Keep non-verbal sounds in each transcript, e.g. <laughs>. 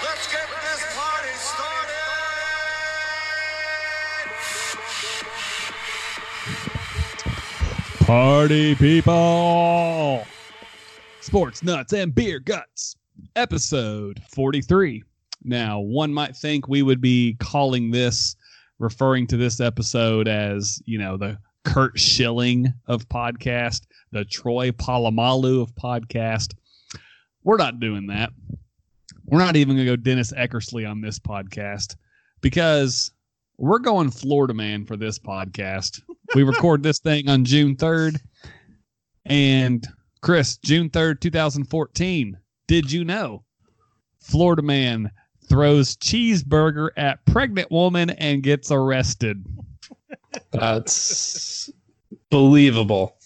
Let's get this party started. Party people! Sports Nuts and Beer Guts, episode 43. Now, one might think we would be calling this, referring to this episode as, you know, the Curt Schilling of podcast, the Troy Polamalu of podcast. We're not doing that. We're not even going to go Dennis Eckersley on this podcast because we're going Florida man for this podcast. We record this thing on June 3rd. And Chris, June 3rd, 2014. Did you know Florida man throws cheeseburger at pregnant woman and gets arrested? That's believable.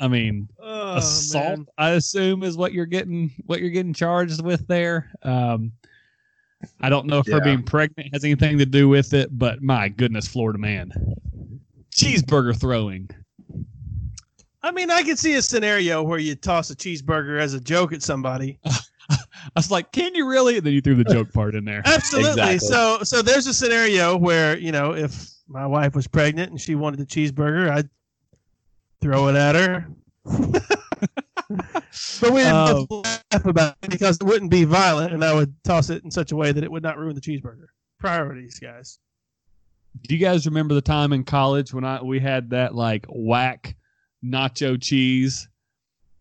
I mean, Oh, assault, man. I assume, is what you're getting what you're getting charged with there. Um, I don't know if her being pregnant has anything to do with it, but my goodness, Florida man, cheeseburger throwing. I mean, I could see a scenario where you toss a cheeseburger as a joke at somebody. <laughs> I was like, "Can you really?" And then you threw the joke part in there. <laughs> Absolutely. Exactly. So, so there's a scenario where you know, if my wife was pregnant and she wanted a cheeseburger, I'd throw it at her. <laughs> but we didn't um, laugh about it because it wouldn't be violent, and I would toss it in such a way that it would not ruin the cheeseburger. Priorities, guys. Do you guys remember the time in college when I we had that like whack nacho cheese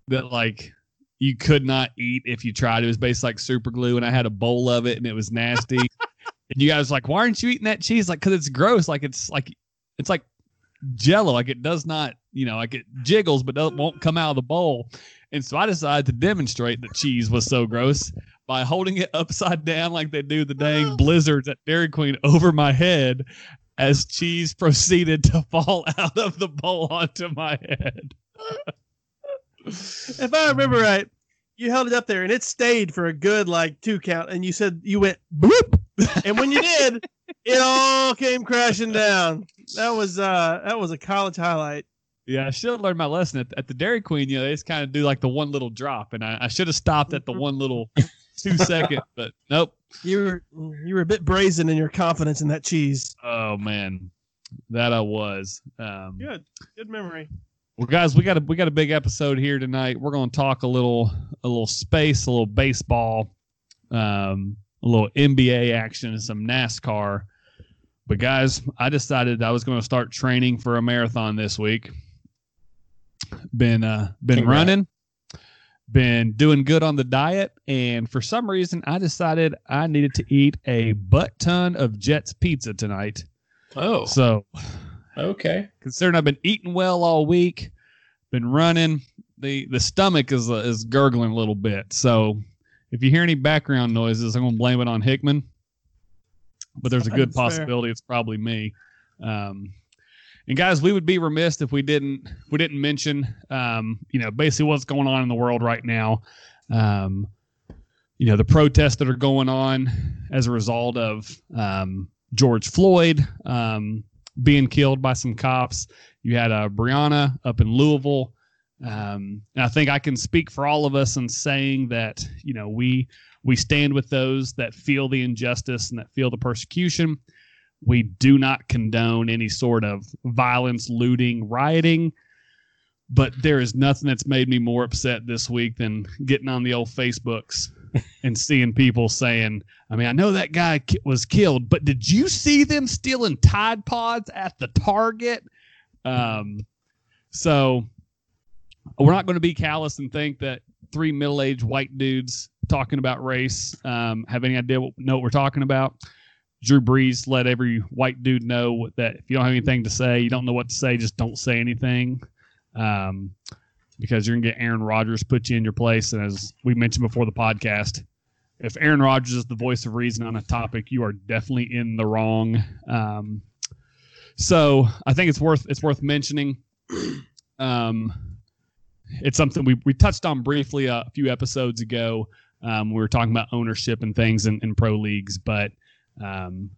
that like you could not eat if you tried? It was based like super glue, and I had a bowl of it, and it was nasty. <laughs> and you guys were like, why aren't you eating that cheese? Like, cause it's gross. Like it's like it's like jello. Like it does not, you know, like it jiggles but doesn't won't come out of the bowl. And so I decided to demonstrate that cheese was so gross by holding it upside down like they do the dang oh. blizzards at Dairy Queen over my head as cheese proceeded to fall <laughs> out of the bowl onto my head. <laughs> If I remember mm. right, you held it up there and it stayed for a good like two count, and you said you went bloop, <laughs> and when you did, it all came crashing down. That was uh that was a college highlight. Yeah, I should have learned my lesson at, at the Dairy Queen. You know, they just kind of do like the one little drop, and I, I should have stopped at the one little <laughs> two second, but nope. You were you were a bit brazen in your confidence in that cheese. Oh man, that I was. Um, Good, good memory. Well, guys, we got a we got a big episode here tonight. We're going to talk a little a little space, a little baseball, um, a little NBA action, and some NASCAR. But guys, I decided I was going to start training for a marathon this week. Been uh been Congrats. running, been doing good on the diet, and for some reason I decided I needed to eat a butt ton of Jets pizza tonight. Oh, So okay. considering I've been eating well all week, been running, the the stomach is uh, is gurgling a little bit. So if you hear any background noises, I'm gonna blame it on Hickman. But there's a good That's fair. possibility it's probably me. Um, and guys, we would be remiss if we didn't we didn't mention um, you know basically what's going on in the world right now. Um, you know the protests that are going on as a result of um, George Floyd um, being killed by some cops. You had uh, Breonna up in Louisville. Um, and I think I can speak for all of us in saying that you know we we stand with those that feel the injustice and that feel the persecution. We do not condone any sort of violence, looting, rioting. But there is nothing that's made me more upset this week than getting on the old Facebooks <laughs> and seeing people saying, I mean, I know that guy was killed, but did you see them stealing Tide Pods at the Target? Um, so we're not going to be callous and think that three middle-aged white dudes talking about race um, have any idea what know what we're talking about. Drew Brees let every white dude know that if you don't have anything to say, you don't know what to say, just don't say anything. Um, because you're gonna get Aaron Rodgers put you in your place. And as we mentioned before the podcast, if Aaron Rodgers is the voice of reason on a topic, you are definitely in the wrong. Um, so I think it's worth it's worth mentioning. Um, it's something we, we touched on briefly a few episodes ago. Um, we were talking about ownership and things in, in pro leagues, but um,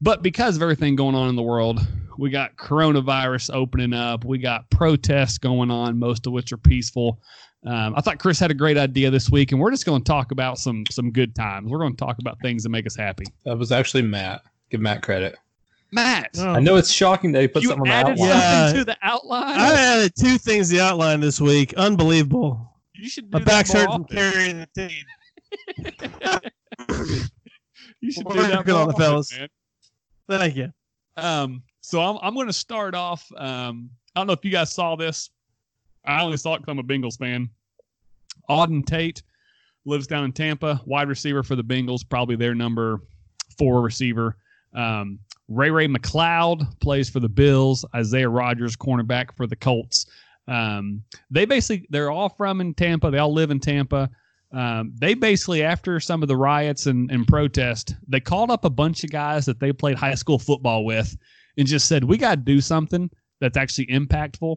but because of everything going on in the world, we got coronavirus opening up. We got protests going on, most of which are peaceful. Um, I thought Chris had a great idea this week, and we're just going to talk about some some good times. We're going to talk about things that make us happy. That was actually Matt. Give Matt credit. Matt, Oh. I know it's shocking that he put you something on the outline. Yeah. something to the outline. I added two things to the outline this week. Unbelievable. you should do My back's more hurting from carrying the team. <laughs> You should We're do that good on the fellas. man. Thank you. Um, so I'm I'm going to start off. Um, I don't know if you guys saw this. I only saw it because I'm a Bengals fan. Auden Tate lives down in Tampa, wide receiver for the Bengals, probably their number four receiver. Um, Ray Ray McCloud plays for the Bills. Isaiah Rodgers, cornerback for the Colts. Um, they basically they're all from in Tampa. They all live in Tampa. Um, they basically after some of the riots and, and protest, they called up a bunch of guys that they played high school football with, and just said we got to do something that's actually impactful.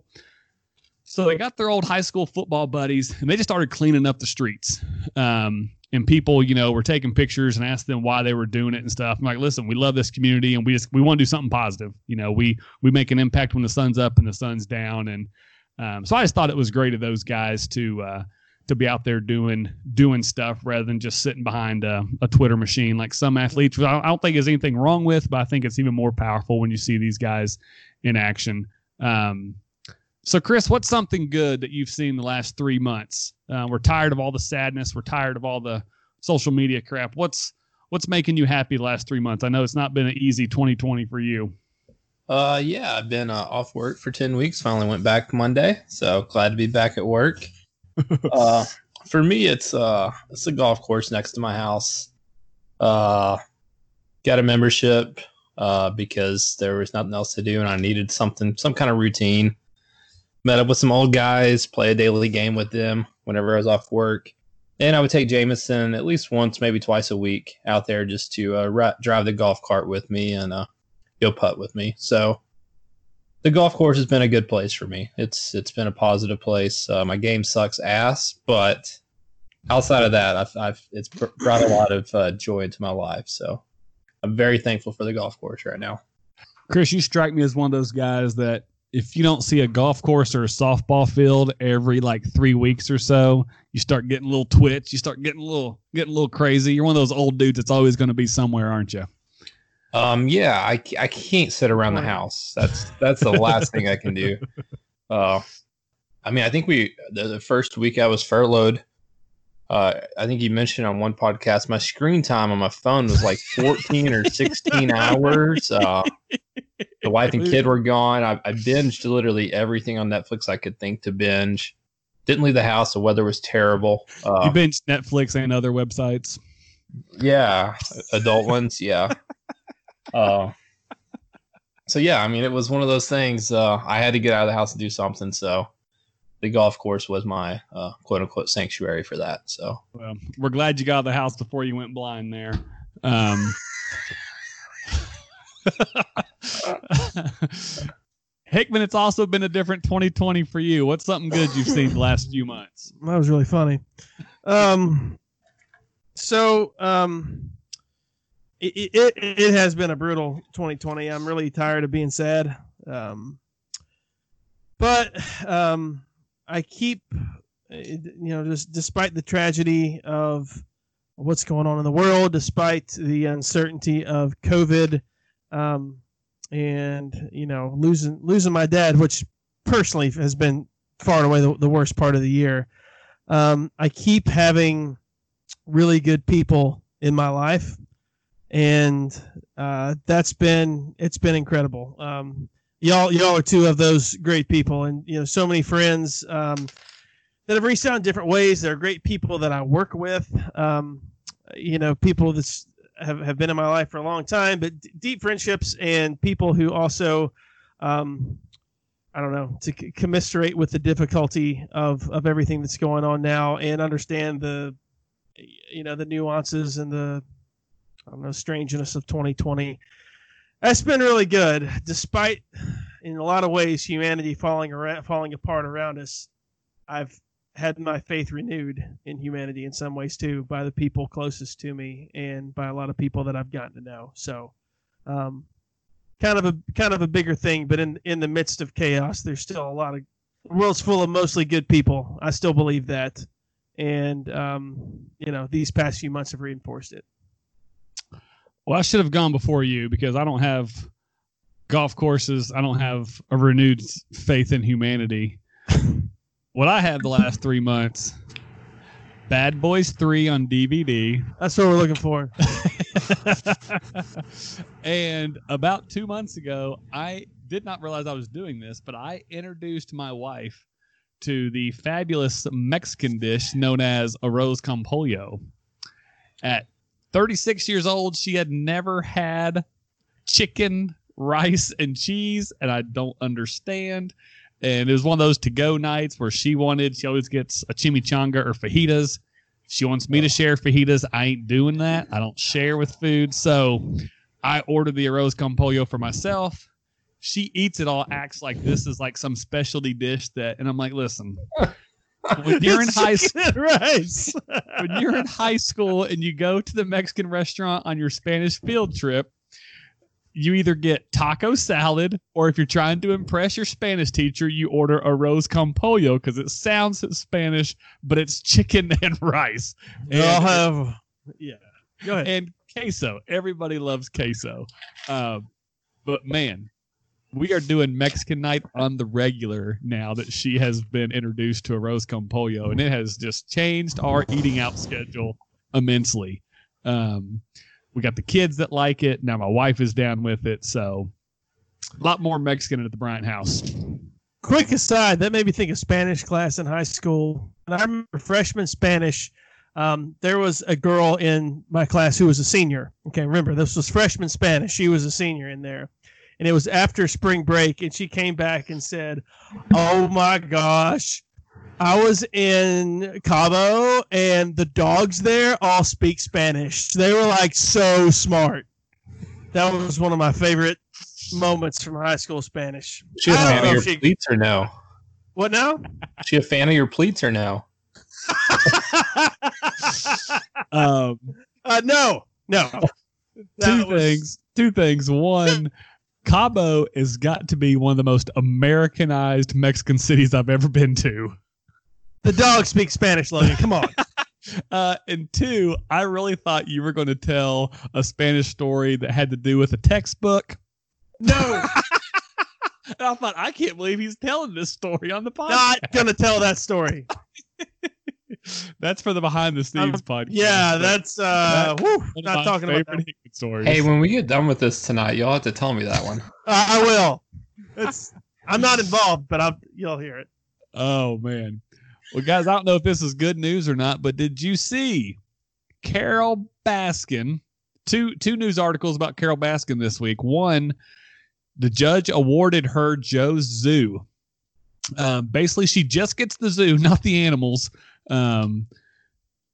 So they got their old high school football buddies, and they just started cleaning up the streets. Um, and people, you know, were taking pictures and asked them why they were doing it and stuff. I'm like, listen, we love this community, and we just we want to do something positive. You know, we we make an impact when the sun's up and the sun's down, and um, so I just thought it was great of those guys to uh, to be out there doing doing stuff rather than just sitting behind a, a Twitter machine like some athletes. I don't think there's anything wrong with, but I think it's even more powerful when you see these guys in action. Um, so, Chris, what's something good that you've seen the last three months? Uh, we're tired of all the sadness. We're tired of all the social media crap. What's what's making you happy the last three months? I know it's not been an easy 2020 for you. Uh, yeah, I've been uh, off work for 10 weeks. Finally went back Monday. So glad to be back at work. <laughs> uh, for me, it's uh, it's a golf course next to my house. Uh, got a membership uh, because there was nothing else to do and I needed something, some kind of routine. Met up with some old guys, play a daily game with them whenever I was off work. And I would take Jameson at least once, maybe twice a week out there just to uh, ri- drive the golf cart with me and uh, go putt with me. So the golf course has been a good place for me. It's it's been a positive place. Uh, my game sucks ass, but outside of that, I've, I've it's br- brought a lot of uh, joy into my life. So I'm very thankful for the golf course right now. Chris, you strike me as one of those guys that if you don't see a golf course or a softball field every like three weeks or so, you start getting a little twitch. You start getting a little getting a little crazy. You're one of those old dudes that's always going to be somewhere, aren't you? Um, yeah, I can't sit around the house. That's that's the last thing I can do. <laughs> Uh, I mean, I think we the, the first week I was furloughed. Uh, I think you mentioned on one podcast my screen time on my phone was like 14 or 16 <laughs> hours. Uh, the wife and kid were gone. I, I binged literally everything on Netflix I could think to binge. Didn't leave the house. The weather was terrible. Uh, you binge Netflix and other websites. yeah, adult ones. Yeah. <laughs> Uh, so yeah, I mean, it was one of those things. Uh, I had to get out of the house and do something. So the golf course was my uh, quote unquote sanctuary for that. So Well, we're glad you got out of the house before you went blind there. Um, <laughs> Hickman, it's also been a different 2020 for you. What's something good you've seen the last few months? That was really funny. Um, so um, it, it it has been a brutal 2020. I'm really tired of being sad. Um, but um, I keep, you know, just despite the tragedy of what's going on in the world, despite the uncertainty of COVID, um, and you know, losing losing my dad, which personally has been far and away the, the worst part of the year um, I keep having really good people in my life, and uh, that's been it's been incredible. Um, y'all y'all are two of those great people, and you know so many friends um, that have reached out in different ways. They're great people that I work with. Um, you know, people that have, have been in my life for a long time, but d- deep friendships and people who also um, I don't know, to c- commiserate with the difficulty of of everything that's going on now and understand the you know the nuances and the I don't know strangeness of 2020. That's been really good, despite in a lot of ways humanity falling around, falling apart around us. I've had my faith renewed in humanity in some ways too by the people closest to me and by a lot of people that I've gotten to know. So, um, kind of a kind of a bigger thing, but in in the midst of chaos, there's still a lot of the world's full of mostly good people. I still believe that, and um, you know, these past few months have reinforced it. Well, I should have gone before you because I don't have golf courses. I don't have a renewed faith in humanity. what I had the last three months Bad Boys 3 on DVD. That's what we're looking for. <laughs> and about two months ago, I did not realize I was doing this, but I introduced my wife to the fabulous Mexican dish known as arroz con pollo. At 36 years old, she had never had chicken, rice, and cheese, and I don't understand. And it was one of those to go nights where she wanted, she always gets a chimichanga or fajitas. She wants me to share fajitas. I ain't doing that. I don't share with food. So I ordered the arroz con pollo for myself. She eats it all, acts like this is like some specialty dish that, and I'm like, listen, when <laughs> you're in high and rice. <laughs> when you're in high school and you go to the Mexican restaurant on your Spanish field trip, you either get taco salad or if you're trying to impress your Spanish teacher, you order arroz con pollo because it sounds Spanish, but it's chicken <laughs> and rice. And- have, yeah. Go ahead. and queso. Everybody loves queso. Um, but man, we are doing Mexican night on the regular now that she has been introduced to arroz con pollo, and it has just changed our eating out schedule immensely. Um, we got the kids that like it. Now my wife is down with it, so a lot more Mexican at the Bryant house. Quick aside, that made me think of Spanish class in high school. And I remember freshman Spanish. Um, there was a girl in my class who was a senior. Okay, remember this was freshman Spanish. She was a senior in there, and it was after spring break, and she came back and said, "Oh my gosh." I was in Cabo and the dogs there all speak Spanish. They were like so smart. That was one of my favorite moments from high school Spanish. She a I don't fan of your she- pleats or no? What now? She a fan of your pleats or no? <laughs> Um, uh, no, no. two was- things. Two things. One, Cabo has got to be one of the most Americanized Mexican cities I've ever been to. The dog speaks Spanish, Logan. Come on. <laughs> Uh, and two, I really thought you were going to tell a Spanish story that had to do with a textbook. No, <laughs> And I thought, I can't believe he's telling this story on the podcast. not gonna tell that story. <laughs> That's for the behind the scenes podcast. Yeah, that's uh, whew, not talking about favorite that. Stories. Hey, when we get done with this tonight, you'll have to tell me that one. <laughs> Uh, I will. It's. I'm not involved, but I'll. You'll hear it. Oh man. Well, guys, I don't know if this is good news or not, but did you see Carole Baskin? Two two news articles about Carole Baskin this week. One, the judge awarded her Joe's Zoo. Um, basically, she just gets the zoo, <laughs> not the animals. Um,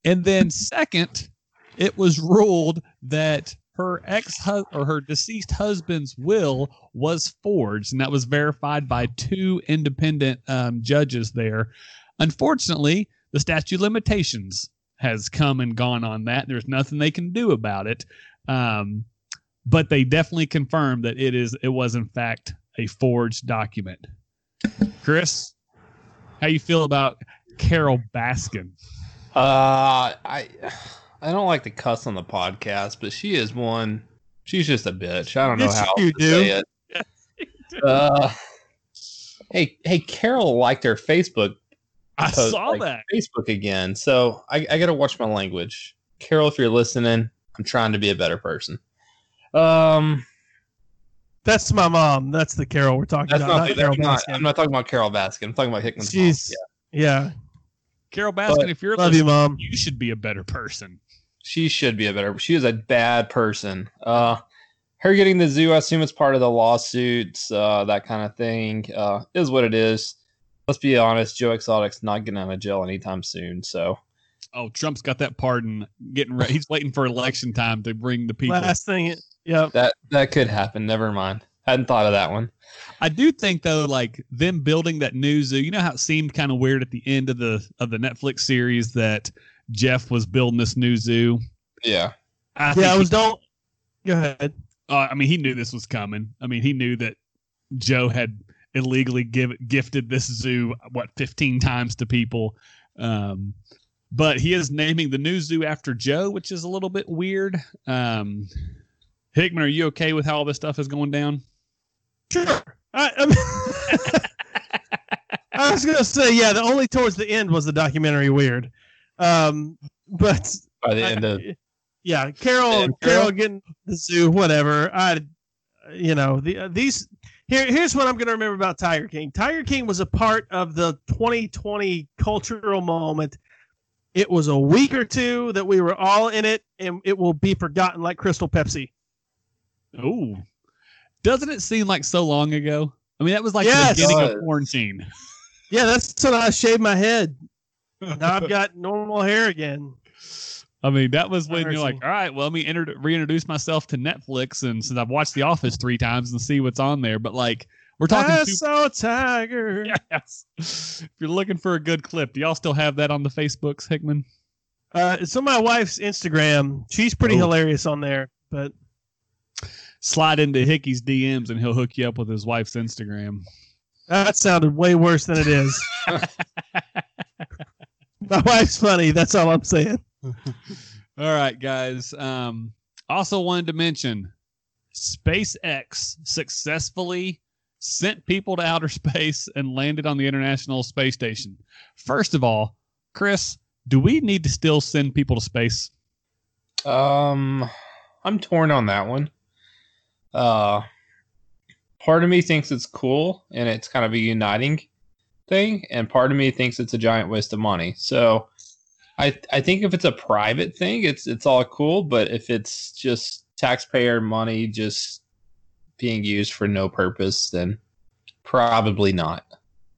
and then second, it was ruled that her ex or her deceased husband's will was forged, and that was verified by two independent um, judges there. Unfortunately, the statute limitations has come and gone on that. There's nothing they can do about it. Um, but they definitely confirmed that it is it was in fact a forged document. Chris, how you feel about Carole Baskin? Uh, I I don't like to cuss on the podcast, but she is one. She's just a bitch. I don't know Yes, how you to do. say it. Uh, hey, hey, Carol liked her Facebook I post, saw like, that. Facebook again. So I, I got to watch my language. Carol, if you're listening, I'm trying to be a better person. Um, That's my mom. That's the Carol we're talking that's about. not, Not, Carol not Baskin. I'm not talking about Carole Baskin. I'm talking about Hickman's mom. Yeah. Yeah. Carole Baskin, But- if you're Love you, listening, mom. you should be a better person. She should be a better. She is a bad person. Uh, her getting the zoo, I assume it's part of the lawsuits, uh, that kind of thing. Uh, is what it is. Let's be honest. Joe Exotic's not getting out of jail anytime soon. So Oh, Trump's got that pardon getting ready. He's waiting for election time to bring the people. Last thing. Yep. that that could happen. Never mind. Hadn't thought of that one. I do think though, like them building that new zoo. You know how it seemed kind of weird at the end of the of the Netflix series that Jeff was building this new zoo. Yeah. I Yeah. I he- was. Don't. Go ahead. uh, I mean, he knew this was coming. I mean, he knew that Joe had illegally give gifted this zoo what 15 times to people. Um, but he is naming the new zoo after Joe, which is a little bit weird. Um, Hickman, are you okay with how all this stuff is going down? Sure. I, I, mean, <laughs> I was gonna say, yeah. The only towards the end was the documentary weird, um, but By the end of yeah, Carol, And Carol Carol? getting the zoo, whatever. I, you know, the uh, these here. Here's what I'm gonna remember about Tiger King. Tiger King was a part of the 2020 cultural moment. It was a week or two that we were all in it, and it will be forgotten like Crystal Pepsi. Oh, doesn't it seem like so long ago? I mean, that was like Yes. the beginning of quarantine. Yeah, that's when I shaved my head. Now I've <laughs> got normal hair again. I mean, that was when you're like, all right, well, let me inter- reintroduce myself to Netflix, and since I've watched The Office three times and see what's on there. But like, we're talking. I Two- saw a tiger. <laughs> yes. If you're looking for a good clip, do y'all still have that on the Facebooks, Hickman? Uh, it's on my wife's Instagram. She's pretty Oh. hilarious on there. But Slide into Hickey's DMs, and he'll hook you up with his wife's Instagram. that sounded way worse than it is. <laughs> my wife's funny. That's all I'm saying. <laughs> All right, guys. Um, also wanted to mention SpaceX successfully sent people to outer <laughs> space and landed on the International Space Station. First of all, Chris, do we need to still send people to space? Um, I'm torn on that one. Uh, part of me thinks it's cool and it's kind of a uniting thing, and part of me thinks it's a giant waste of money. So, I I think if it's a private thing, it's it's all cool. But if it's just taxpayer money just being used for no purpose, then probably not.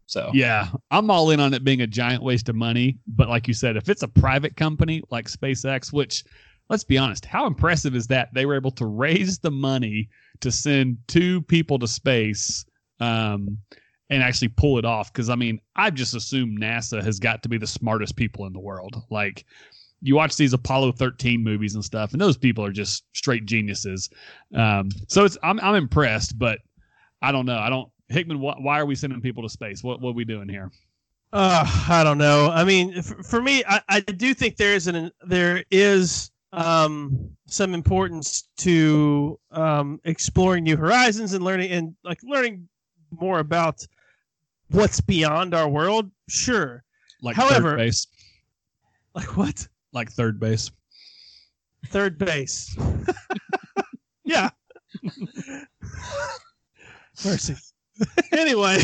So Yeah, I'm all in on it being a giant waste of money. But like you said, if it's a private company like SpaceX, which let's be honest, how impressive is that? They were able to raise the money to send two people to space um, and actually pull it off. Because I mean, I just assume NASA has got to be the smartest people in the world. Like, you watch these Apollo 13 movies and stuff, and those people are just straight geniuses. Um, so it's I'm I'm impressed, but I don't know. I don't Hickman. Wh- why are we sending people to space? What what are we doing here? Uh, I don't know. I mean, f- for me, I, I do think there is an there is um, some importance to um, exploring new horizons and learning and like learning more about what's beyond our world. Sure. Like However- third base, Like what? like third base. Third base. <laughs> yeah. Mercy. anyway.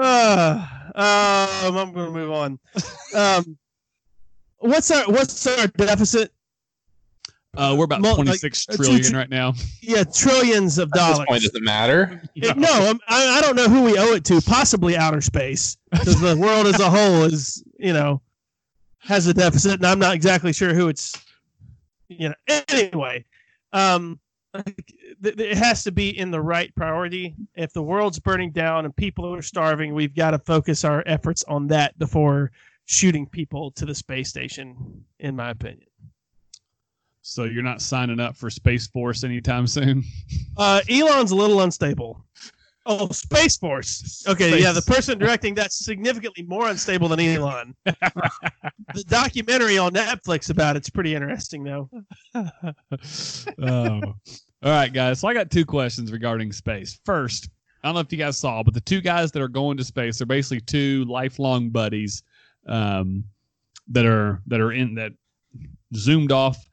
uh, <laughs> um, I'm going to move on. Um, what's our what's our deficit? Uh, we're about Well, like, twenty six uh, two trillion right now. Yeah, trillions of at this dollars. point, does it matter? It- no, I'm, I, I don't know who we owe it to. Possibly outer space, because the world as a whole is, you know, has a deficit, and I'm not exactly sure who it's. You know, anyway, um, th- it has to be in the right priority. If the world's burning down and people are starving, we've got to focus our efforts on that before shooting people to the space station. In my opinion, So you're not signing up for Space Force anytime soon. <laughs> uh, Elon's a little unstable. Oh, Space Force. Okay, yeah, the person directing that's significantly more unstable than Elon. <laughs> the documentary on Netflix about it's pretty interesting, though. <laughs> oh. All right, guys. So I got two questions regarding space. First, I don't know if you guys saw, but the two guys that are going to space are basically two lifelong buddies um, that are that are in that zoomed off.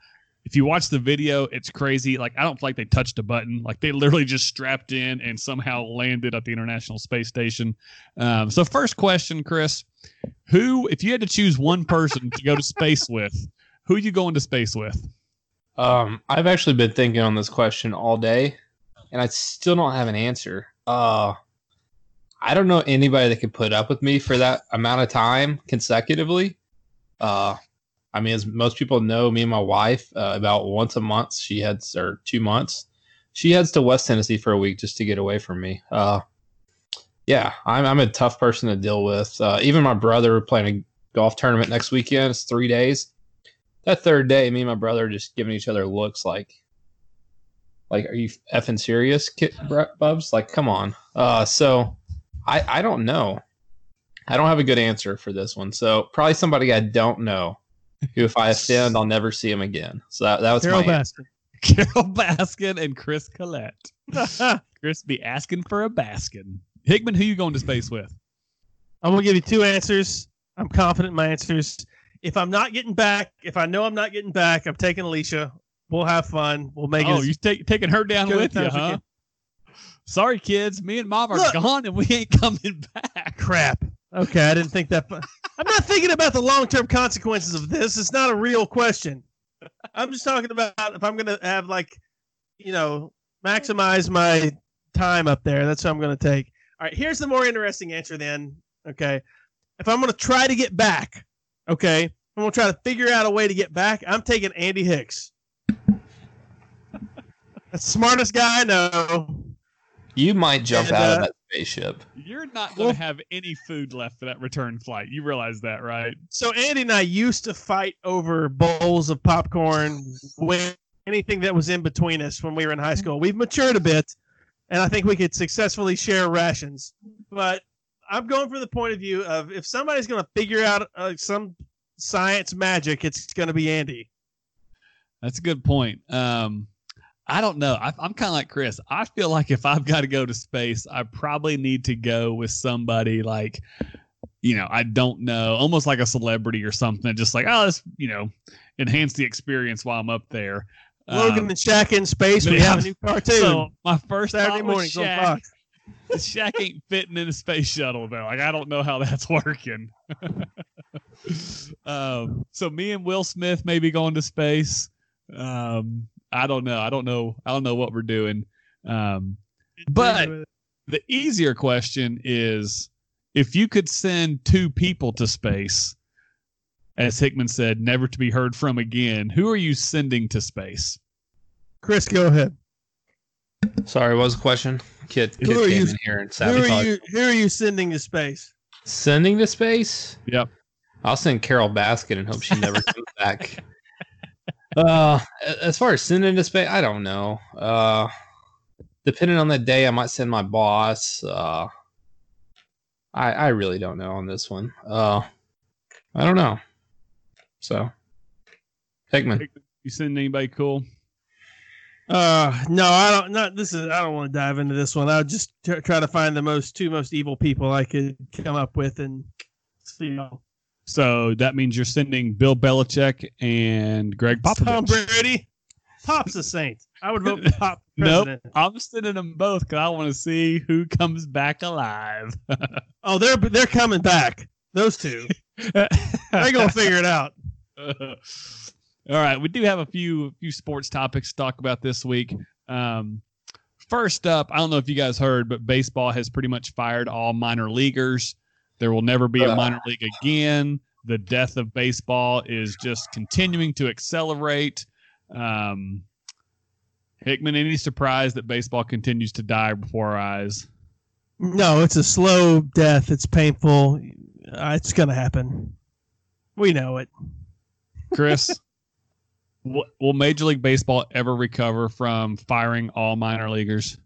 If you watch the video, it's crazy. Like I don't feel like they touched a button. Like they literally just strapped in and somehow landed at the International Space Station. Um, so first question, Chris, who, if you had to choose one person to go to space <laughs> with, who you going to space with? Um, I've actually been thinking on this question all day, and I still don't have an answer. Uh, I don't know anybody that could put up with me for that amount of time consecutively. Uh, I mean, as most people know, me and my wife, uh, about once a month, she heads or two months, she heads to West Tennessee for a week just to get away from me. Uh, yeah, I'm I'm a tough person to deal with. Uh, even my brother playing a golf tournament next weekend. It's three days that third day, me and my brother just giving each other looks like, Like, are you effing serious, Kit Br- Bubs? Like, come on. Uh, so I I don't know. I don't have a good answer for this one. So probably somebody I don't know. Who, if I offend, I'll never see him again. So that, that was Carol my answer. Baskin. <laughs> Carol Baskin and Chris Collette. <laughs> Chris be asking for a Baskin. Hickman, who you going to space with? I'm gonna give you two answers. I'm confident in my answers. If I'm not getting back, if I know I'm not getting back, I'm taking Alicia. We'll have fun. We'll make oh, it. Oh, you take taking her down with you, huh? Sorry, kids. Me and Mom are Look. gone, and we ain't coming back. crap. Okay, I didn't think that. I'm not thinking about the long term consequences of this. It's not a real question. I'm just talking about if I'm going to have like, you know, maximize my time up there. That's what I'm going to take. All right, here's the more interesting answer then. Okay, if I'm going to try to get back, okay, I'm going to try to figure out a way to get back. I'm taking Andy Hicks. the smartest guy I know. You might jump And, out of uh, that spaceship. You're not going Well- to have any food left for that return flight. You realize that, right? So Andy and I used to fight over bowls of popcorn, with anything that was in between us when we were in high school. We've matured a bit, and I think we could successfully share rations. But I'm going from the point of view of if somebody's going to figure out uh, some science magic, it's going to be Andy. That's a good point. Um, I don't know. I, I'm kind of like Chris. I feel like if I've got to go to space, I probably need to go with somebody like, you know, I don't know, almost like a celebrity or something. Just like, oh, let's, you know, enhance the experience while I'm up there. Logan Um, and Shaq in space. We <laughs> yeah. have a new cartoon so my first Saturday morning on Fox. Shaq ain't fitting in a space shuttle though. Like I don't know how that's <laughs> working. um, so me and Will Smith may be going to space. Um, I don't know. I don't know. I don't know what we're doing. Um, but the easier question is if you could send two people to space, as Hickman said, never to be heard from again, who are you sending to space? Chris, go ahead. Sorry, what was the question? Kid, Who kid are came you- in here and Who are sabotaged. you? Who are you sending to space? Sending to space? Yep. I'll send Carole Baskin and hope she never <laughs> comes back. Uh, as far as sending to space, I don't know. Uh, depending on the day, I might send my boss. Uh, I I really don't know on this one. Uh, I don't know. So, Hickman. You send anybody cool? Uh, no, I don't. Not this is. I don't want to dive into this one. I'll just tr- try to find the most two most evil people I could come up with, and you know, So that means you're sending Bill Belichick and Greg Tom Brady. Pop's a saint. I would vote <laughs> Pop for Nope. I'm sending them both because I want to see who comes back alive. <laughs> Oh, they're they're coming back. Those two. <laughs> They're gonna figure it out. All right, we do have a few few sports topics to talk about this week. Um, first up, I don't know if you guys heard, but baseball has pretty much fired all minor leaguers. There will never be a minor league again. The death of baseball is just continuing to accelerate. Um, Hickman, any surprise that baseball continues to die before our eyes? No, it's a slow death. It's painful. Uh, it's gonna happen. We know it. Chris, <laughs> will, will Major League Baseball ever recover from firing all minor leaguers?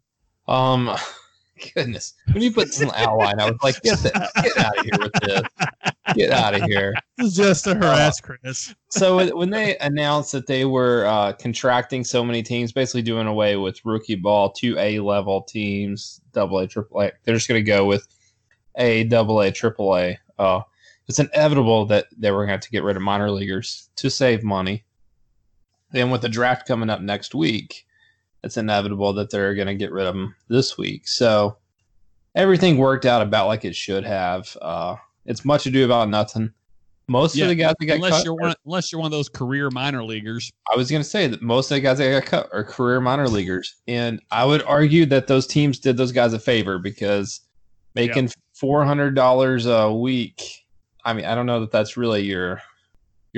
Um, <laughs> goodness, when you put this in the outline, I was like, get the, get out of here with this. Get out of here. This is just to harass Chris. so when- when they announced that they were uh, contracting so many teams, basically doing away with rookie ball, two A level teams, double A, triple A, they're just going to go with A, double A, triple A. Uh, it's inevitable that they were going to have to get rid of minor leaguers to save money. Then with the draft coming up next week, it's inevitable that they're going to get rid of them this week. So everything worked out about like it should have. Uh, it's much ado about nothing. Most Yeah, of the guys that got Unless cut you're are- one, unless you're one of those career minor leaguers. I was going to say that most of the guys that got cut are career minor leaguers, and I would argue that those teams did those guys a favor because making four hundred dollars a week. I mean, I don't know that that's really your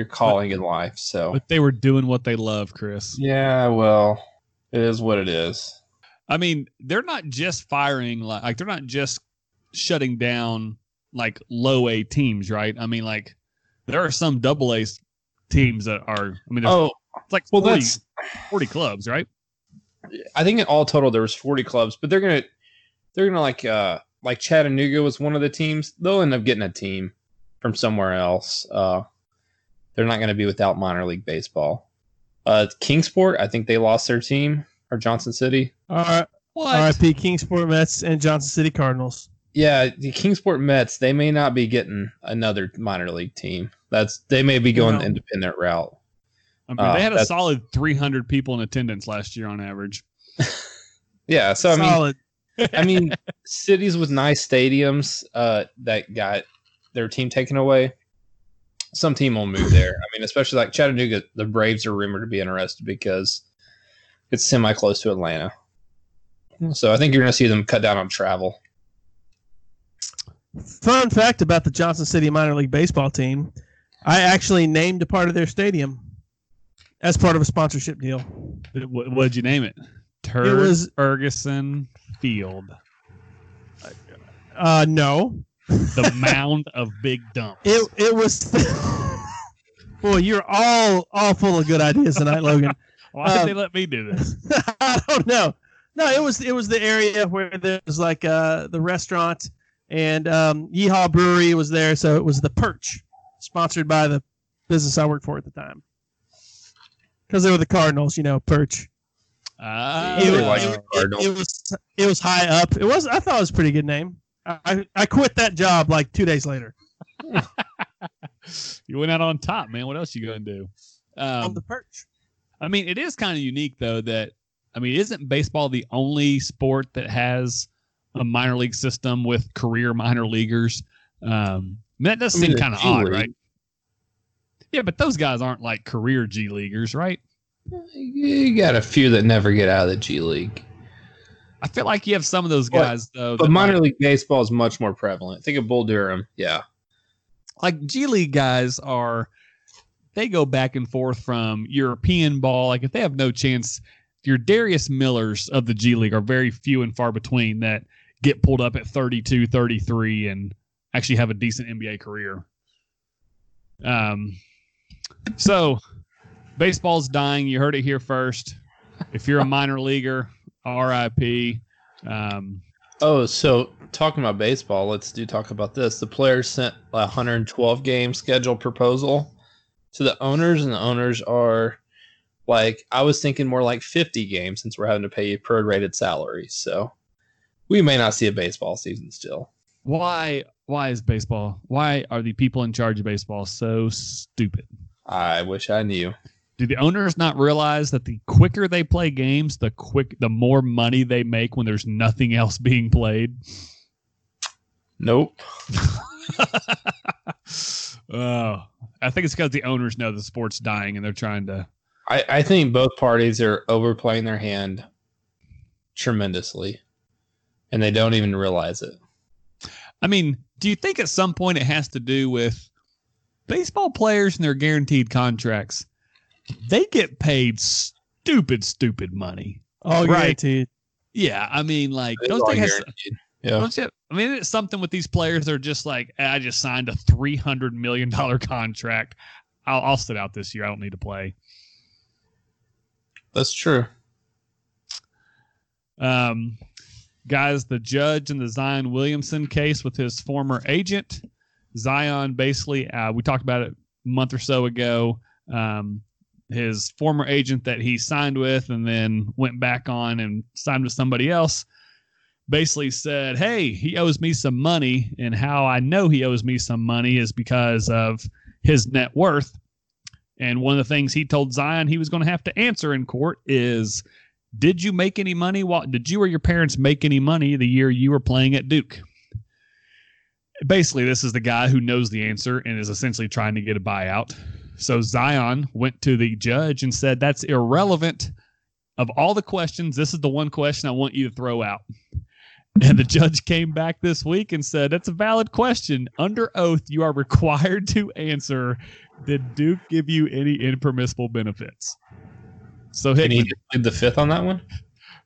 your calling in life. So But they were doing what they love, Chris. yeah, well, it is what it is. I mean, they're not just firing like, like they're not just shutting down like low A teams, right? I mean, like there are some double A teams that are. I mean, there's Oh, it's like well, 40, that's 40 clubs, right? I think in all total there was 40 clubs, but they're gonna they're gonna like uh like Chattanooga was one of the teams. They'll end up getting a team from somewhere else. Uh, they're not gonna be without minor league baseball. Uh, Kingsport, I think they lost their team or Johnson City. All right. What? RIP Kingsport Mets and Johnson City Cardinals. Yeah, the Kingsport Mets, they may not be getting another minor league team. That's they may be going No. the independent route. I mean, uh, they had a solid 300 people in attendance last year on average. <laughs> Yeah, so I mean, <laughs> I mean, cities with nice stadiums uh, that got their team taken away. Some team will move there. I mean, especially like Chattanooga, the Braves are rumored to be interested because it's semi close to Atlanta. So I think you're going to see them cut down on travel. Fun fact about the Johnson City minor league baseball team: I actually named a part of their stadium as part of a sponsorship deal. What would you name it? Turd was- Ferguson Field, Uh, no, the mound of big dumps. it it was. <laughs> Boy, you're all all full of good ideas tonight, Logan. Why did um, they let me do this? <laughs> I don't know. No, it was it was the area where there was like uh the restaurant and um Yeehaw Brewery was there, so it was the Perch, sponsored by the business I worked for at the time. Because they were the Cardinals, you know, Perch. Ah, I it, was, it, it- it was it was high up. It was I thought it was a pretty good name. I, I, I quit that job like two days later. <laughs> you went out on top, man. What else you gonna do? on Um, the Perch. I mean, it is kind of unique though that I mean, isn't baseball the only sport that has a minor league system with career minor leaguers? Um, I mean, that does I mean, seem kind of odd, League. right? Yeah, but those guys aren't like career G leaguers, right? You got a few that never get out of the G League. I feel like you have some of those But- guys though. But minor might- league baseball is much more prevalent. Think of Bull Durham. Yeah. like G League guys are they go back and forth from European ball. Like if they have no chance, your Darius Millers of the G League are very few and far between that get pulled up at 32, 33 and actually have a decent NBA career. Um so baseball's dying. You heard it here first. If you're a minor leaguer, RIP. Um Oh, so talking about baseball, let's do talk about this. The players sent a 112 game schedule proposal to the owners, and the owners are like, I was thinking more like 50 games since we're having to pay prorated salaries. So we may not see a baseball season still. why why is baseball why are the people in charge of baseball so stupid? I wish I knew. Do the owners not realize that the quicker they play games, the quick the more money they make when there's nothing else being played? Nope. <laughs> oh, I think it's because the owners know the sport's dying and they're trying to. I, I think both parties are overplaying their hand tremendously, and they don't even realize it. I mean, do you think at some point it has to do with baseball players and their guaranteed contracts? They get paid stupid, stupid money. All Right. guaranteed. Yeah, I mean, like It's don't all think has, guaranteed. Yeah. Don't you? I mean, it's something with these players. They're just like, I just signed a three hundred million dollar contract. I'll, I'll sit out this year. I don't need to play. That's true. Um, guys, the judge in the Zion Williamson case with his former agent, Zion, basically, uh, we talked about it a month or so ago. Um, his former agent that he signed with and then went back on and signed with somebody else basically said, Hey, he owes me some money. And how I know he owes me some money is because of his net worth. And one of the things he told Zion he was going to have to answer in court is did you make any money while did you or your parents make any money the year you were playing at Duke? Basically, this is the guy who knows the answer and is essentially trying to get a buyout. So Zion went to the judge and said, That's irrelevant. Of all the questions, this is the one question I want you to throw out. <laughs> And the judge came back this week and said, That's a valid question. Under oath, you are required to answer Did Duke give you any impermissible benefits? So Can he Hickman, just plead the fifth on that one?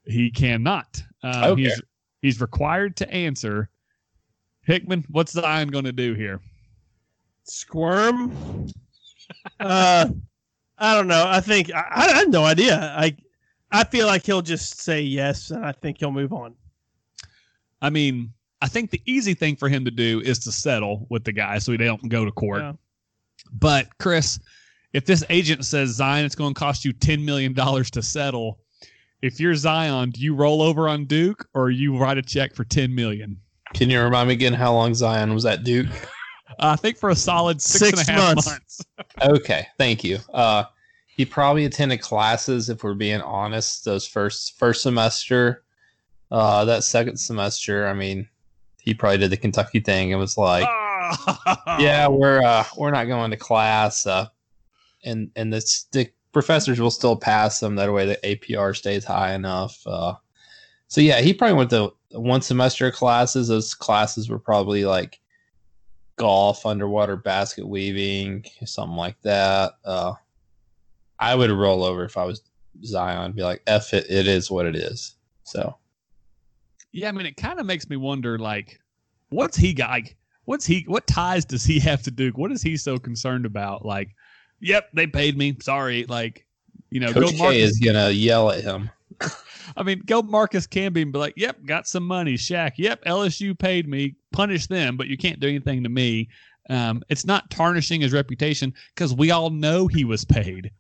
he cannot. Uh, Okay. He's he's required to answer. Hickman, what's Zion going to do here? Squirm. Uh, I don't know. I think I, I had no idea. I I feel like he'll just say yes, and I think he'll move on. I mean, I think the easy thing for him to do is to settle with the guy so he don't go to court. Yeah. But Chris, if this agent says Zion, it's going to cost you ten million dollars to settle. If you're Zion, do you roll over on Duke or you write a check for ten million? Can you remind me again how long Zion was at Duke? I think for a solid six, Six and a half months. months. <laughs> Okay, thank you. Uh, he probably attended classes, if we're being honest, those first first semester. Uh, that second semester, I mean, he probably did the Kentucky thing. It was like, Ah. <laughs> yeah, we're uh, we're not going to class, uh, and and the, the professors will still pass them. That way, the APR stays high enough. Uh, so yeah, he probably went to one semester of classes. Those classes were probably like golf, underwater basket weaving, something like that. Uh, I would roll over if I was Zion, be like, "F it, it is what it is." So Yeah, I mean, it kind of makes me wonder, like, what's he got? Like, what's he? What ties does he have to Duke? What is he so concerned about? Like, yep, they paid me. Sorry, like, you know, Coach go K Marcus. is gonna yell at him. <laughs> I mean, go Marcus Camby and be like, yep, got some money. Shaq, yep, LSU paid me. Punish them, but you can't do anything to me. Um, it's not tarnishing his reputation because we all know he was paid.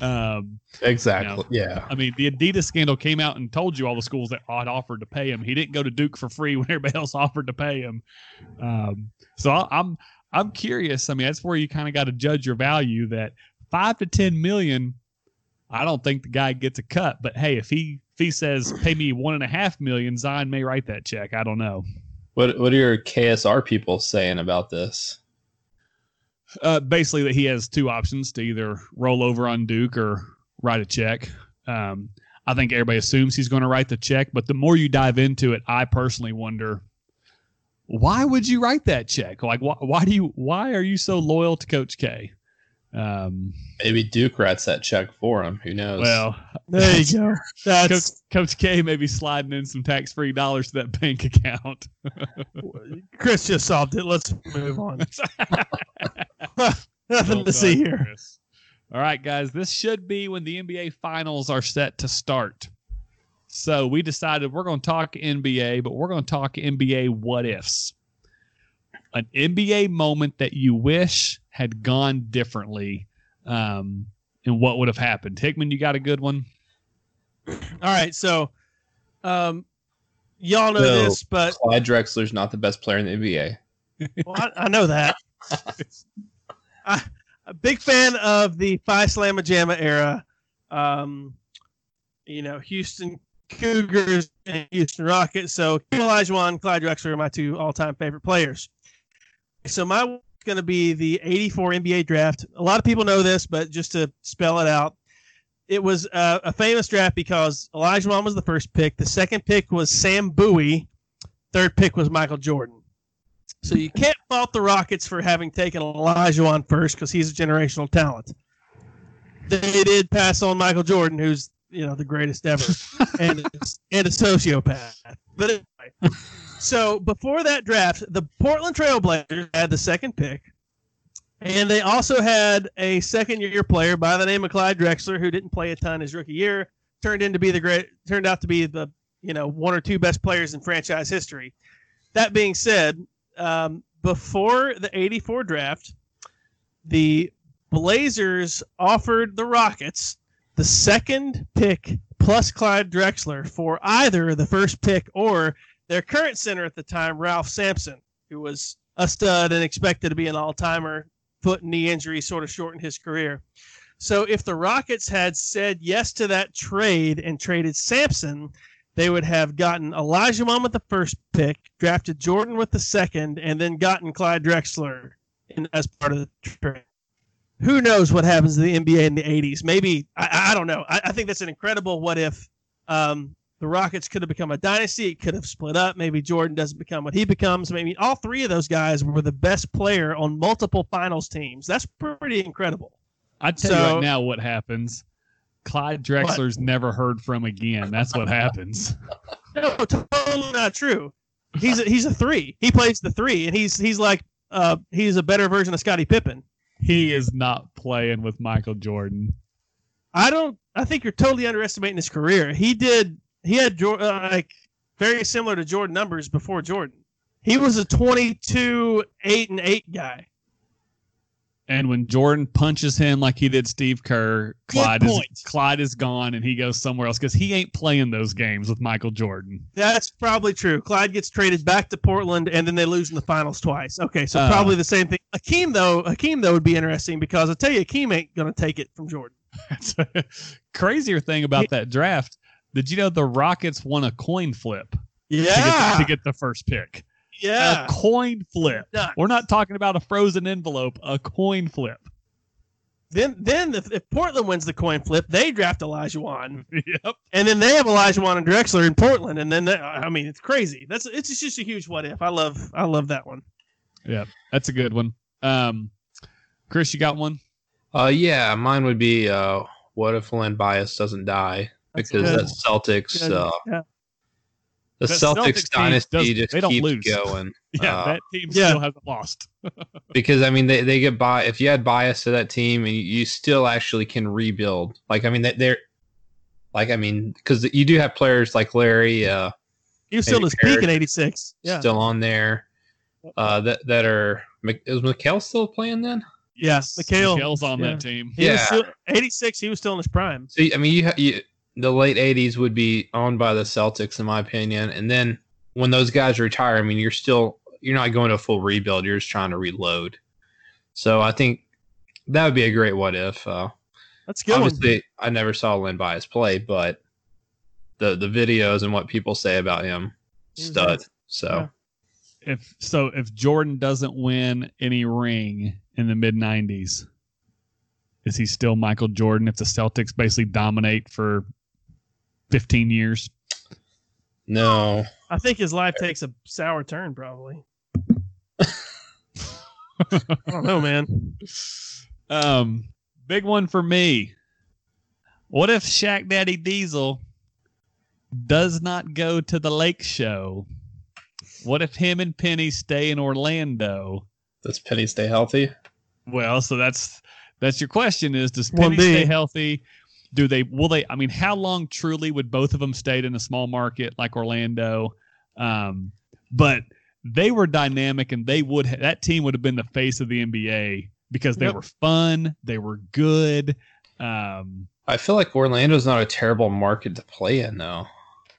Um, Exactly. Yeah. I mean, the Adidas scandal came out and told you all the schools that had offered to pay him. He didn't go to Duke for free <laughs> when everybody else offered to pay him. Um, so I, I'm I'm curious. I mean, that's where you kind of got to judge your value. That five to ten million, I don't think the guy gets a cut. But hey, if he if he says pay me one and a half million, Zion may write that check. I don't know. What What are your KSR people saying about this? Uh, basically, that he has two options to either roll over on Duke or write a check. Um, I think everybody assumes he's going to write the check, but the more you dive into it, I personally wonder why would you write that check? Like, why, why do you? Why are you so loyal to Coach K? Um, Maybe Duke writes that check for him. Who knows? well, <laughs> There you go. Coach, That's Coach K may be sliding in some tax-free dollars to that bank account. <laughs> Chris just solved it. Let's move on. <laughs> Nothing Well to see here. Chris. All right, guys, this should be when the NBA finals are set to start. So we decided we're going to talk NBA, but we're going to talk NBA what ifs. An NBA moment that you wish had gone differently, um, and what would have happened. Hickman, you got a good one? All right, so um, y'all know No. this, but Clyde Drexler's not the best player in the NBA. <laughs> well, I, I know that. <laughs> I, a big fan of the Phi Slamma Jamma era. Um, you know, Houston Cougars and Houston Rockets. So Olajuwon, Clyde Drexler are my two all-time favorite players. So my going to be the 84 NBA draft. A lot of people know this, but just to spell it out, it was uh, a famous draft because Olajuwon was the first pick. The second pick was Sam Bowie. Third pick was Michael Jordan. So you can't fault the Rockets for having taken Olajuwon first because he's a generational talent. They did pass on Michael Jordan, who's you know the greatest ever, and and a sociopath. But anyway, so before that draft, the Portland Trailblazers had the second pick, and they also had a second-year player by the name of Clyde Drexler, who didn't play a ton his rookie year, turned into be the great, turned out to be the you know one or two best players in franchise history. That being said, um, before the 84 draft, the Blazers offered the Rockets the second pick plus Clyde Drexler for either the first pick or their current center at the time, Ralph Sampson, who was a stud and expected to be an all timer. Foot and knee injury sort of shortened his career. So if the Rockets had said yes to that trade and traded Sampson, they would have gotten Olajuwon with the first pick, drafted Jordan with the second, and then gotten Clyde Drexler in, as part of the trade. Who knows what happens to the NBA in the 80s? Maybe, I, I don't know. I, I think that's an incredible what if. Um, the Rockets could have become a dynasty. It could have split up. Maybe Jordan doesn't become what he becomes. Maybe all three of those guys were the best player on multiple finals teams. That's pretty incredible. I tell you right now what happens. Clyde Drexler's never heard from again. That's what happens. <laughs> No, totally not true. He's a, he's a three. He plays the three, and he's he's like uh he's a better version of Scottie Pippen. He is not playing with Michael Jordan. I don't. I think you're totally underestimating his career. He did. He had uh, like very similar to Jordan numbers before Jordan. He was a 22, eight and eight guy. And when Jordan punches him like he did Steve Kerr, Clyde is. Clyde is gone and he goes somewhere else because he ain't playing those games with Michael Jordan. That's probably true. Clyde gets traded back to Portland, and then they lose in the finals twice. Okay, so Uh. probably the same thing. Akeem though, Akeem though would be interesting because I tell you, Akeem ain't gonna take it from Jordan. <laughs> That's a crazier thing about that draft. Did you know the Rockets won a coin flip to, get, Yeah, to get the first pick? yeah. A coin flip. Nuts. We're not talking about a frozen envelope, a coin flip. Then, then if, if Portland wins the coin flip, they draft Olajuwon, <laughs> yep. and then they have Olajuwon and Drexler in Portland, and then they, I mean it's crazy. That's it's just a huge what if. I love I love that one. Yeah, That's a good one. Um, Chris, you got one? Uh, yeah, mine would be uh, what if Len Bias doesn't die? That's Because good. that Celtics, Good. uh, Yeah. the That Celtics, Celtics dynasty does- just they don't keeps lose. <laughs> going. Yeah, Uh, that team yeah. still hasn't lost. <laughs> because I mean they, they get by if you had bias to that team and you, you still actually can rebuild. Like I mean they, they're like I mean because you do have players like Larry uh, He was still Maybe his peak in '86. Yeah, still on there uh, that that are is McHale still playing then? yes. McHale. McHale's on yeah. that team. He Yeah. still, '86. He was still in his prime. See, I mean you, you the late '80s would be owned by the Celtics in my opinion, and then when those guys retire, I mean you're still you're not going to a full rebuild. You're just trying to reload. So I think that would be a great what if. Uh, That's a good. One. Obviously, I never saw Len Bias play, but the the videos and what people say about him, He was stud. nice. So If so, if Jordan doesn't win any ring in the mid '90s, is he still Michael Jordan? If the Celtics basically dominate for 15 years, no, I think his life takes a sour turn, probably. I don't know, man. um, big one for me. What if Shaq Daddy Diesel does not go to the Lake Show? What if him and Penny stay in Orlando? does Penny stay healthy? Well, so that's that's your question: is does One Penny B. stay healthy? Do they? Will they? I mean, how long truly would both of them stayed in a small market like Orlando? Um, but they were dynamic, and they would ha- that team would have been the face of the NBA because they Yep. were fun, they were good. Um, I feel like Orlando's not a terrible market to play in, though.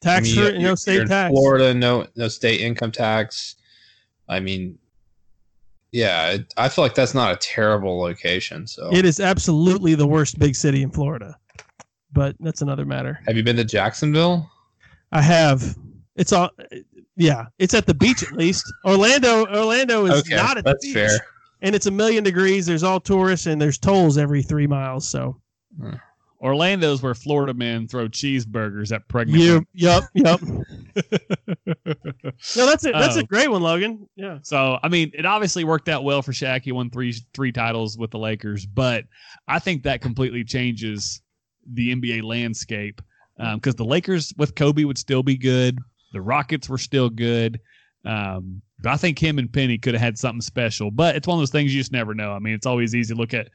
Tax I mean, free, you're- no you're state in tax. Florida, no no state income tax. I mean, yeah, it, I feel like that's not a terrible location. So, It is absolutely the worst big city in Florida, but that's another matter. have you been to Jacksonville? I have. It's all. Yeah, it's at the beach at least. Orlando, Orlando is Okay, not at that's the beach, fair. and it's a million degrees. There's all tourists, and there's tolls every three miles. So hmm. Orlando's where Florida men throw cheeseburgers at pregnant. you, yep, yep. <laughs> No, that's it. That's Oh. a great one, Logan. Yeah, So I mean, it obviously worked out well for Shaq. He won three three titles with the Lakers, but I think that completely changes the NBA landscape because the Lakers with Kobe would still be good. The Rockets were still good. Um, but I think him and Penny could have had something special. But it's one of those things you just never know. I mean, it's always easy to look at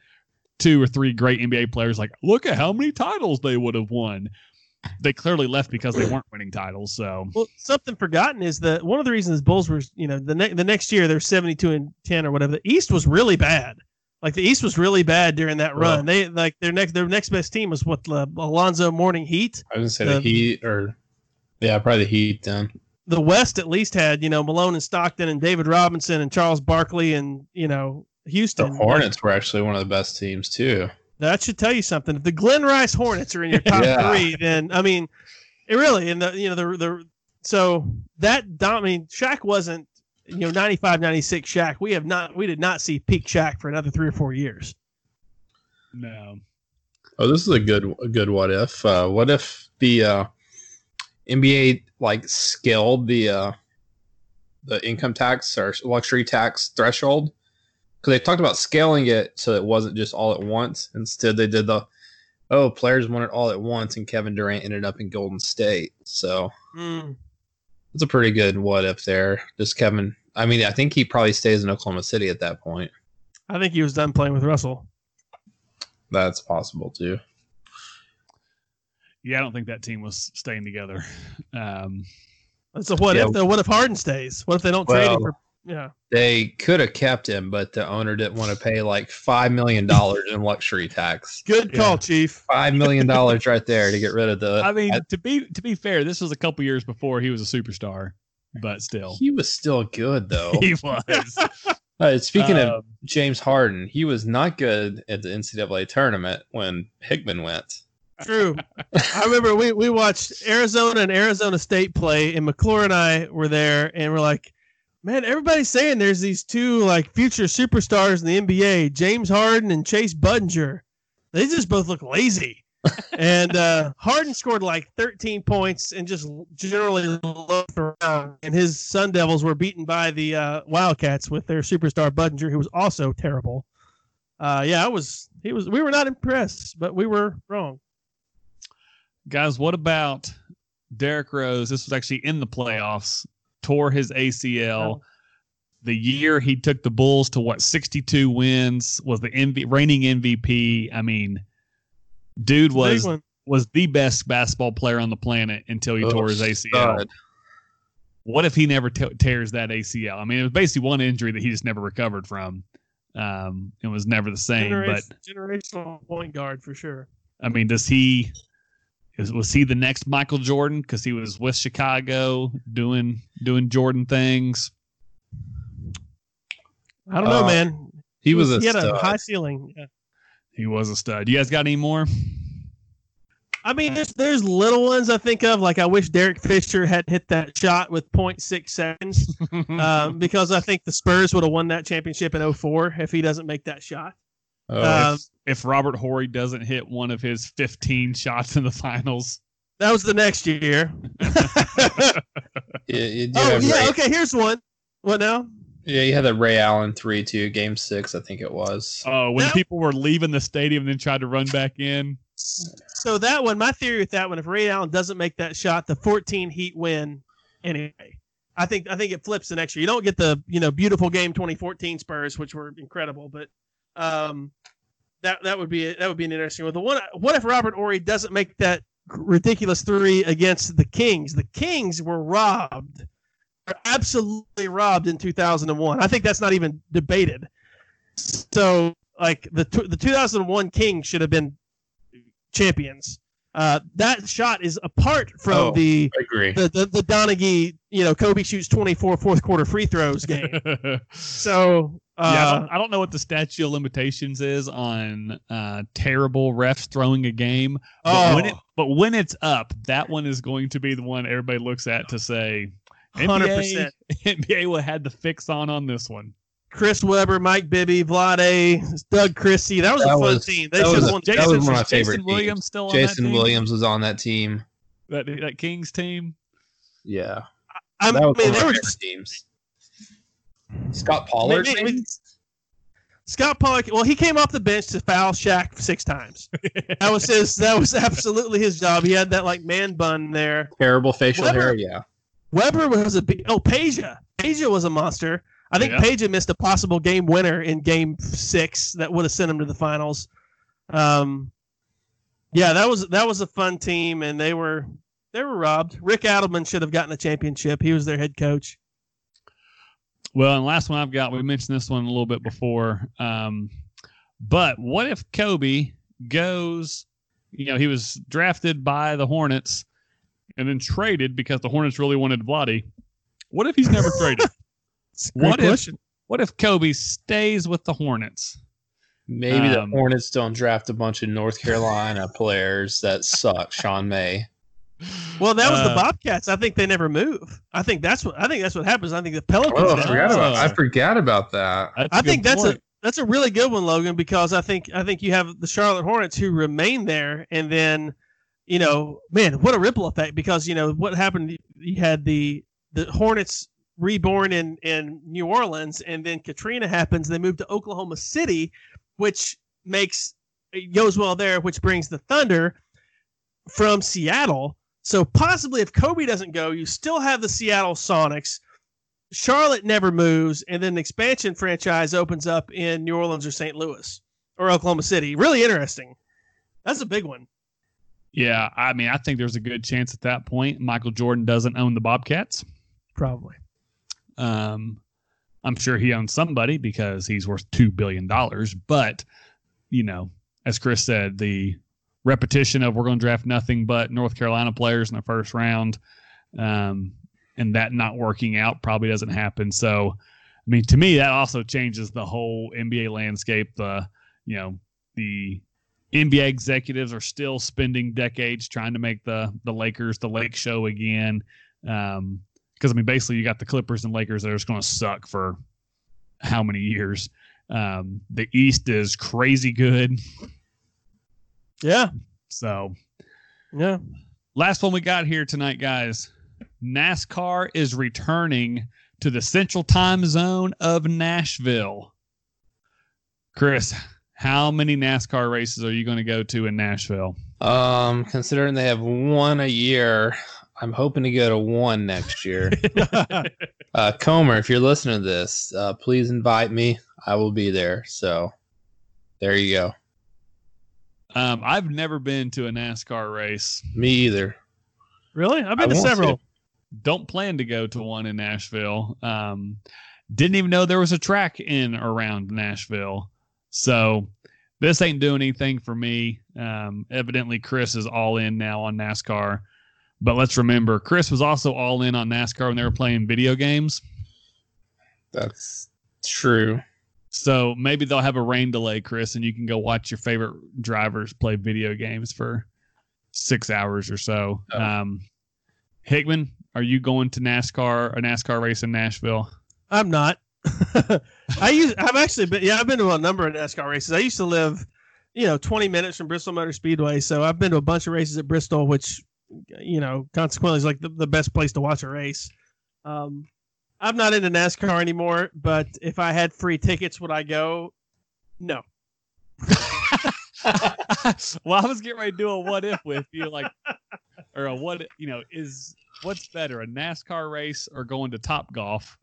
two or three great NBA players. Like, look at how many titles they would have won. They clearly left because they weren't winning titles. So Well, something forgotten is that one of the reasons Bulls were, you know, the ne- the next year they're seventy two and ten or whatever. The East was really bad. Like the East was really bad during that run. They like their next their next best team was what the Alonzo Mourning Heat. I was gonna say the, The- Heat or yeah, probably the Heat. Then The West at least had you know Malone and Stockton and David Robinson and Charles Barkley and you know Houston. the. Hornets were actually one of the best teams too. That should tell you something. If the Glen Rice Hornets are in your <laughs> top Yeah. three, then I mean, it really and the you know the the so that I mean Shaq wasn't you know 95 96 Shaq. We have not we did not see peak Shaq for another three or four years. no. Oh, this is a good a good what if. Uh, what if the uh, NBA like scaled the uh, the income tax or luxury tax threshold? Because they talked about scaling it so it wasn't just all at once. Instead, they did the oh players want it all at once, and Kevin Durant ended up in Golden State. So Mm. it's a pretty good what if there. Just Kevin. I mean, I think he probably stays in Oklahoma City at that point. I think he was done playing with Russell. That's possible too. Yeah, I don't think that team was staying together. Um, So what Yeah. if though? What if Harden stays? What if they don't trade him for? Yeah, They could have kept him, but the owner didn't want to pay like five million dollars in luxury tax. good call, Chief. Five million dollars <laughs> right there to get rid of the. I mean, to be to be fair, this was a couple years before he was a superstar, but still, he was still good though. <laughs> he was. <laughs> Uh, speaking of Um, James Harden, he was not good at the NCAA tournament when Hickman went. True. I remember we, we watched Arizona and Arizona State play, and McClure and I were there, and we're like, man, everybody's saying there's these two like future superstars in the NBA, James Harden and Chase Budinger. They just both look lazy. And uh, Harden scored like 13 points and just generally looked around. And his Sun Devils were beaten by the uh, Wildcats with their superstar Budinger, who was also terrible. Uh, yeah, I was. He was. We were not impressed, but we were wrong. guys, what about Derrick Rose? This was actually in the playoffs. Tore his ACL. Oh. The year he took the Bulls to what 62 wins was the MV, reigning MVP. I mean, dude was was the best basketball player on the planet until he Oh, tore his ACL. stud. What if he never te- tears that ACL? I mean, it was basically one injury that he just never recovered from. Um, it was never the same. But generational point guard for sure. I mean, does he? Is, was he the next Michael Jordan? Because he was with Chicago doing doing Jordan things. I don't know, Uh, man. He was a he had stud. a high ceiling. Yeah. He was a stud. You guys got any more? I mean, there's there's little ones I think of. Like I wish Derek Fisher had hit that shot with 0.6 seconds, <laughs> um, because I think the Spurs would have won that championship in 04 if he doesn't make that shot. Oh, Um, if Robert Horry doesn't hit one of his 15 shots in the finals, that was the next year. <laughs> you, you oh yeah, Ray- okay. Here's one. What now? Yeah, you had the Ray Allen three two game six, I think it was. oh, when That- people were leaving the stadium and then tried to run back in, So that one, my theory with that one, if Ray Allen doesn't make that shot, the 14 Heat win anyway. I think I think it flips the next year. You don't get the you know beautiful game 2014 Spurs, which were incredible, but um, that that would be that would be an interesting one. The one, what if Robert Horry doesn't make that ridiculous three against the Kings? The Kings were robbed, They're absolutely robbed in 2001. I think that's not even debated. So like the the 2001 Kings should have been champions. Uh, that shot is apart from Oh. the, I agree. the the the Donaghy, you know, Kobe shoots 24 fourth quarter free throws game. <laughs> yeah, So I, uh, don't, I don't know what the statute of limitations is on uh, terrible refs throwing a game. But, oh, when it, but when it's up, that one is going to be the one everybody looks at to say, 100%. NBA <laughs> will had the fix on on this one. Chris Webber, Mike Bibby, Vlade, Doug Christie. That was That a fun was- team. They that should was have a- won. that Jason, was one of my Jason favorite teams. Williams still on Jason that team? Williams was on that team. That, that Kings team. Yeah, I that was mean, one they of were just teams. Scott Pollard. I mean, maybe? Scott Pollock. Well, he came off the bench to foul Shaq six times. That was his. That was absolutely his job. He had that like man bun there. terrible facial Webber- hair. Yeah, Webber was a big. Oh, Peja. Peja was a monster. I think Yeah. Peja missed a possible game winner in Game Six that would have sent him to the finals. Um, yeah, that was that was a fun team, and they were they were robbed. Rick Adelman should have gotten a championship. He was their head coach. Well, and last one I've got, we mentioned this one a little bit before. Um, but what if Kobe goes, you know, he was drafted by the Hornets and then traded because the Hornets really wanted Vlade. What if he's never <laughs> traded? Great What if- What if Kobe stays with the Hornets? maybe the Um, Hornets don't draft a bunch of North Carolina players that suck. Sean May. Well, that was the Uh, Bobcats. I think they never move. I think that's what I think that's what happens. I think the Pelicans. Oh, I never forgot about. I forgot about that. That's a I good think that's a that's a really good one, Logan, because I think I think you have the Charlotte Hornets who remain there, and then you know, man, what a ripple effect! Because you know what happened. You had the the Hornets reborn in in New Orleans, and then Katrina happens. They move to Oklahoma City, which makes goes well there, which brings the Thunder from Seattle. So possibly, if Kobe doesn't go, you still have the Seattle Sonics. Charlotte never moves, and then an expansion franchise opens up in New Orleans or St. Louis or Oklahoma City. Really interesting. That's a big one. Yeah, I mean, I think there's a good chance at that point Michael Jordan doesn't own the Bobcats. Probably. Um, I'm sure he owns somebody because he's worth two billion dollars. But you know, as Chris said, the repetition of we're going to draft nothing but North Carolina players in the first round, um, and that not working out probably doesn't happen. So, I mean, to me, that also changes the whole NBA landscape. The you know the NBA executives are still spending decades trying to make the the Lakers the Lake Show again. Um, because I mean, basically, you got the Clippers and Lakers that are just going to suck for how many years. Um, the East is crazy good. Yeah. So, Yeah. last one we got here tonight, guys. NASCAR is returning to the Central Time Zone of Nashville. Chris, how many NASCAR races are you going to go to in Nashville? Um, considering they have one a year, I'm hoping to go to one next year. <laughs> uh, Comer, if you're listening to this, uh, please invite me. I will be there. So there you go. Um, I've never been to a NASCAR race. Me either. really? I've I been to want several. don't plan to go to one in Nashville. Um, didn't even know there was a track in around Nashville. So this ain't doing anything for me. Um, evidently, Chris is all in now on NASCAR. But let's remember, Chris was also all in on NASCAR when they were playing video games. That's true. So maybe they'll have a rain delay, Chris, and you can go watch your favorite drivers play video games for six hours or so. Oh. Um, Hickman, are you going to NASCAR, a NASCAR race in Nashville? I'm not. <laughs> I use. I've actually been. Yeah, I've been to a number of NASCAR races. I used to live, you know, 20 minutes from Bristol Motor Speedway, so I've been to a bunch of races at Bristol, which, you know, consequently is like the, the best place to watch a race. Um, I'm not into NASCAR anymore, but if I had free tickets, would I go? No. <laughs> well, I was getting ready to do a what if with you, like, or a what, you know, is what's better, a NASCAR race or going to Top Golf?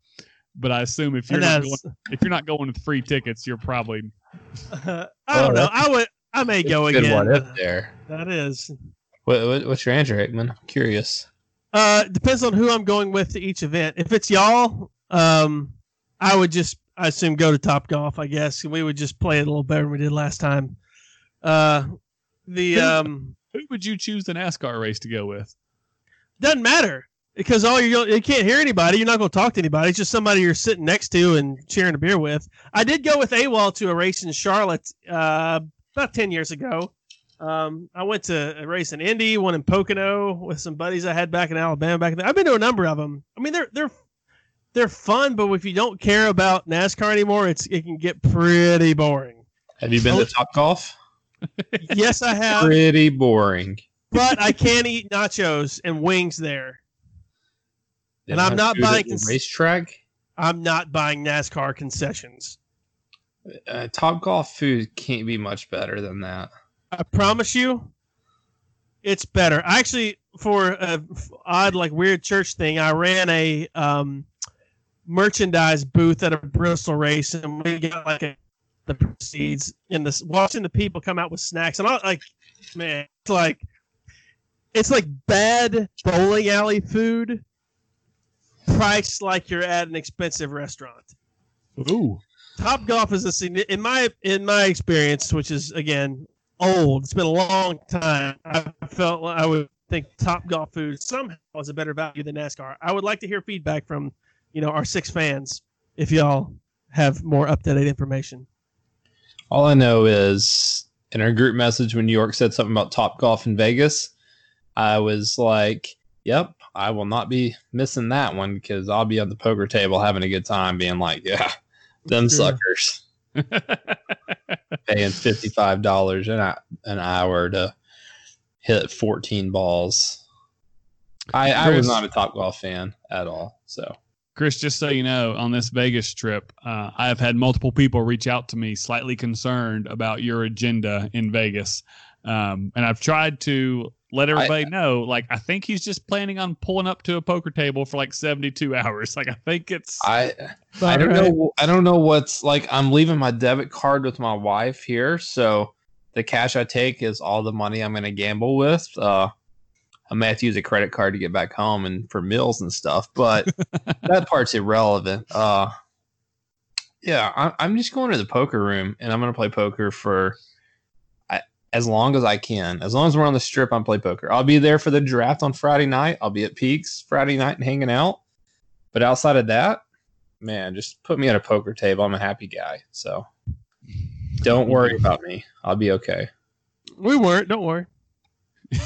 But I assume if you're not going, if you're not going with free tickets, you're probably <laughs> I don't know. I would. I may go Good again. what if there. That is. What, what, what's your answer, Hickman? I'm curious. Uh, depends on who I'm going with to each event. If it's y'all, um, I would just, I assume, go to Top Golf. I guess we would just play it a little better than we did last time. Uh, the um who would you choose the NASCAR race to go with? doesn't matter because all you're you can't hear anybody. You're not going to talk to anybody. It's just somebody you're sitting next to and sharing a beer with. I did go with AWOL to a race in Charlotte uh, about ten years ago. Um, I went to a race in Indy, one in Pocono with some buddies I had back in Alabama back then. I've been to a number of them. I mean, they're they're they're fun, but if you don't care about NASCAR anymore, it's it can get pretty boring. Have you been Oh. to Top Golf? yes, I have, Pretty boring. but I can eat nachos and wings there. They And I'm not buying cons- racetrack. I'm not buying NASCAR concessions. Uh, Top Golf food can't be much better than that. I promise you, it's better. I actually, for a odd, like weird church thing, I ran a um, merchandise booth at a Bristol race, and we got like a, the proceeds in this watching the people come out with snacks, and I'm like, man, it's like it's like bad bowling alley food, priced like you're at an expensive restaurant. Ooh, Top Golf is a signi- in my in my experience, which is again old. It's been a long time. I felt I would think Top Golf food somehow is a better value than NASCAR. I would like to hear feedback from you know our six fans if y'all have more up to date information. All I know is in our group message when New York said something about Top Golf in Vegas, I was like, "Yep, I will not be missing that one because I'll be on the poker table having a good time, being like, yeah, them suckers <laughs> paying fifty five dollars an an hour to hit fourteen balls." I, I was not a Top Golf fan at all, so Chris, just so you know, on this Vegas trip, uh, I have had multiple people reach out to me slightly concerned about your agenda in Vegas. Um, and I've tried to let everybody know, like, I think he's just planning on pulling up to a poker table for like 72 <laughs> hours. Like, I think it's. I I don't know. I don't know what's like. I'm leaving my debit card with my wife here, so the cash I take is all the money I'm going to gamble with. Uh, I may have to use a credit card to get back home and for meals and stuff, but <laughs> that part's irrelevant. Uh, yeah, I, I'm just going to the poker room and I'm going to play poker for I, as long as I can. As long as we're on the strip, I'm play poker. I'll be there for the draft on Friday night. I'll be at Peaks Friday night and hanging out. But outside of that, man, just put me at a poker table. I'm a happy guy. So don't worry about me. I'll be okay. We weren't. Don't worry. <laughs>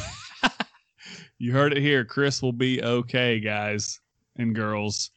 You heard it here. Chris will be okay, guys and girls,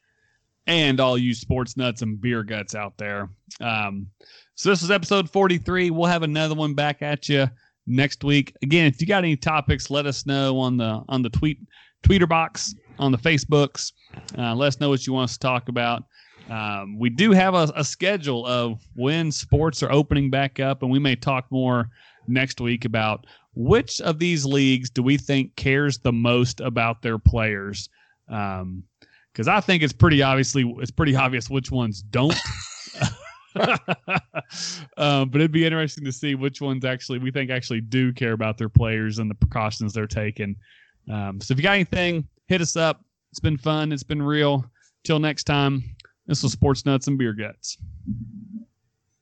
and all you sports nuts and beer guts out there. Um, so this is episode 43. We'll have another one back at you next week. Again, if you got any topics, let us know on the on the tweet tweeter box on the Facebooks. Uh, let us know what you want us to talk about. Um, we do have a, a schedule of when sports are opening back up, and we may talk more next week about which of these leagues do we think cares the most about their players? Um, because I think it's pretty obviously it's pretty obvious which ones don't. <laughs> <laughs> um, but it'd be interesting to see which ones actually we think actually do care about their players and the precautions they're taking. Um, so if you got anything, hit us up. It's been fun. It's been real. Till next time, this was Sports Nuts and Beer Guts.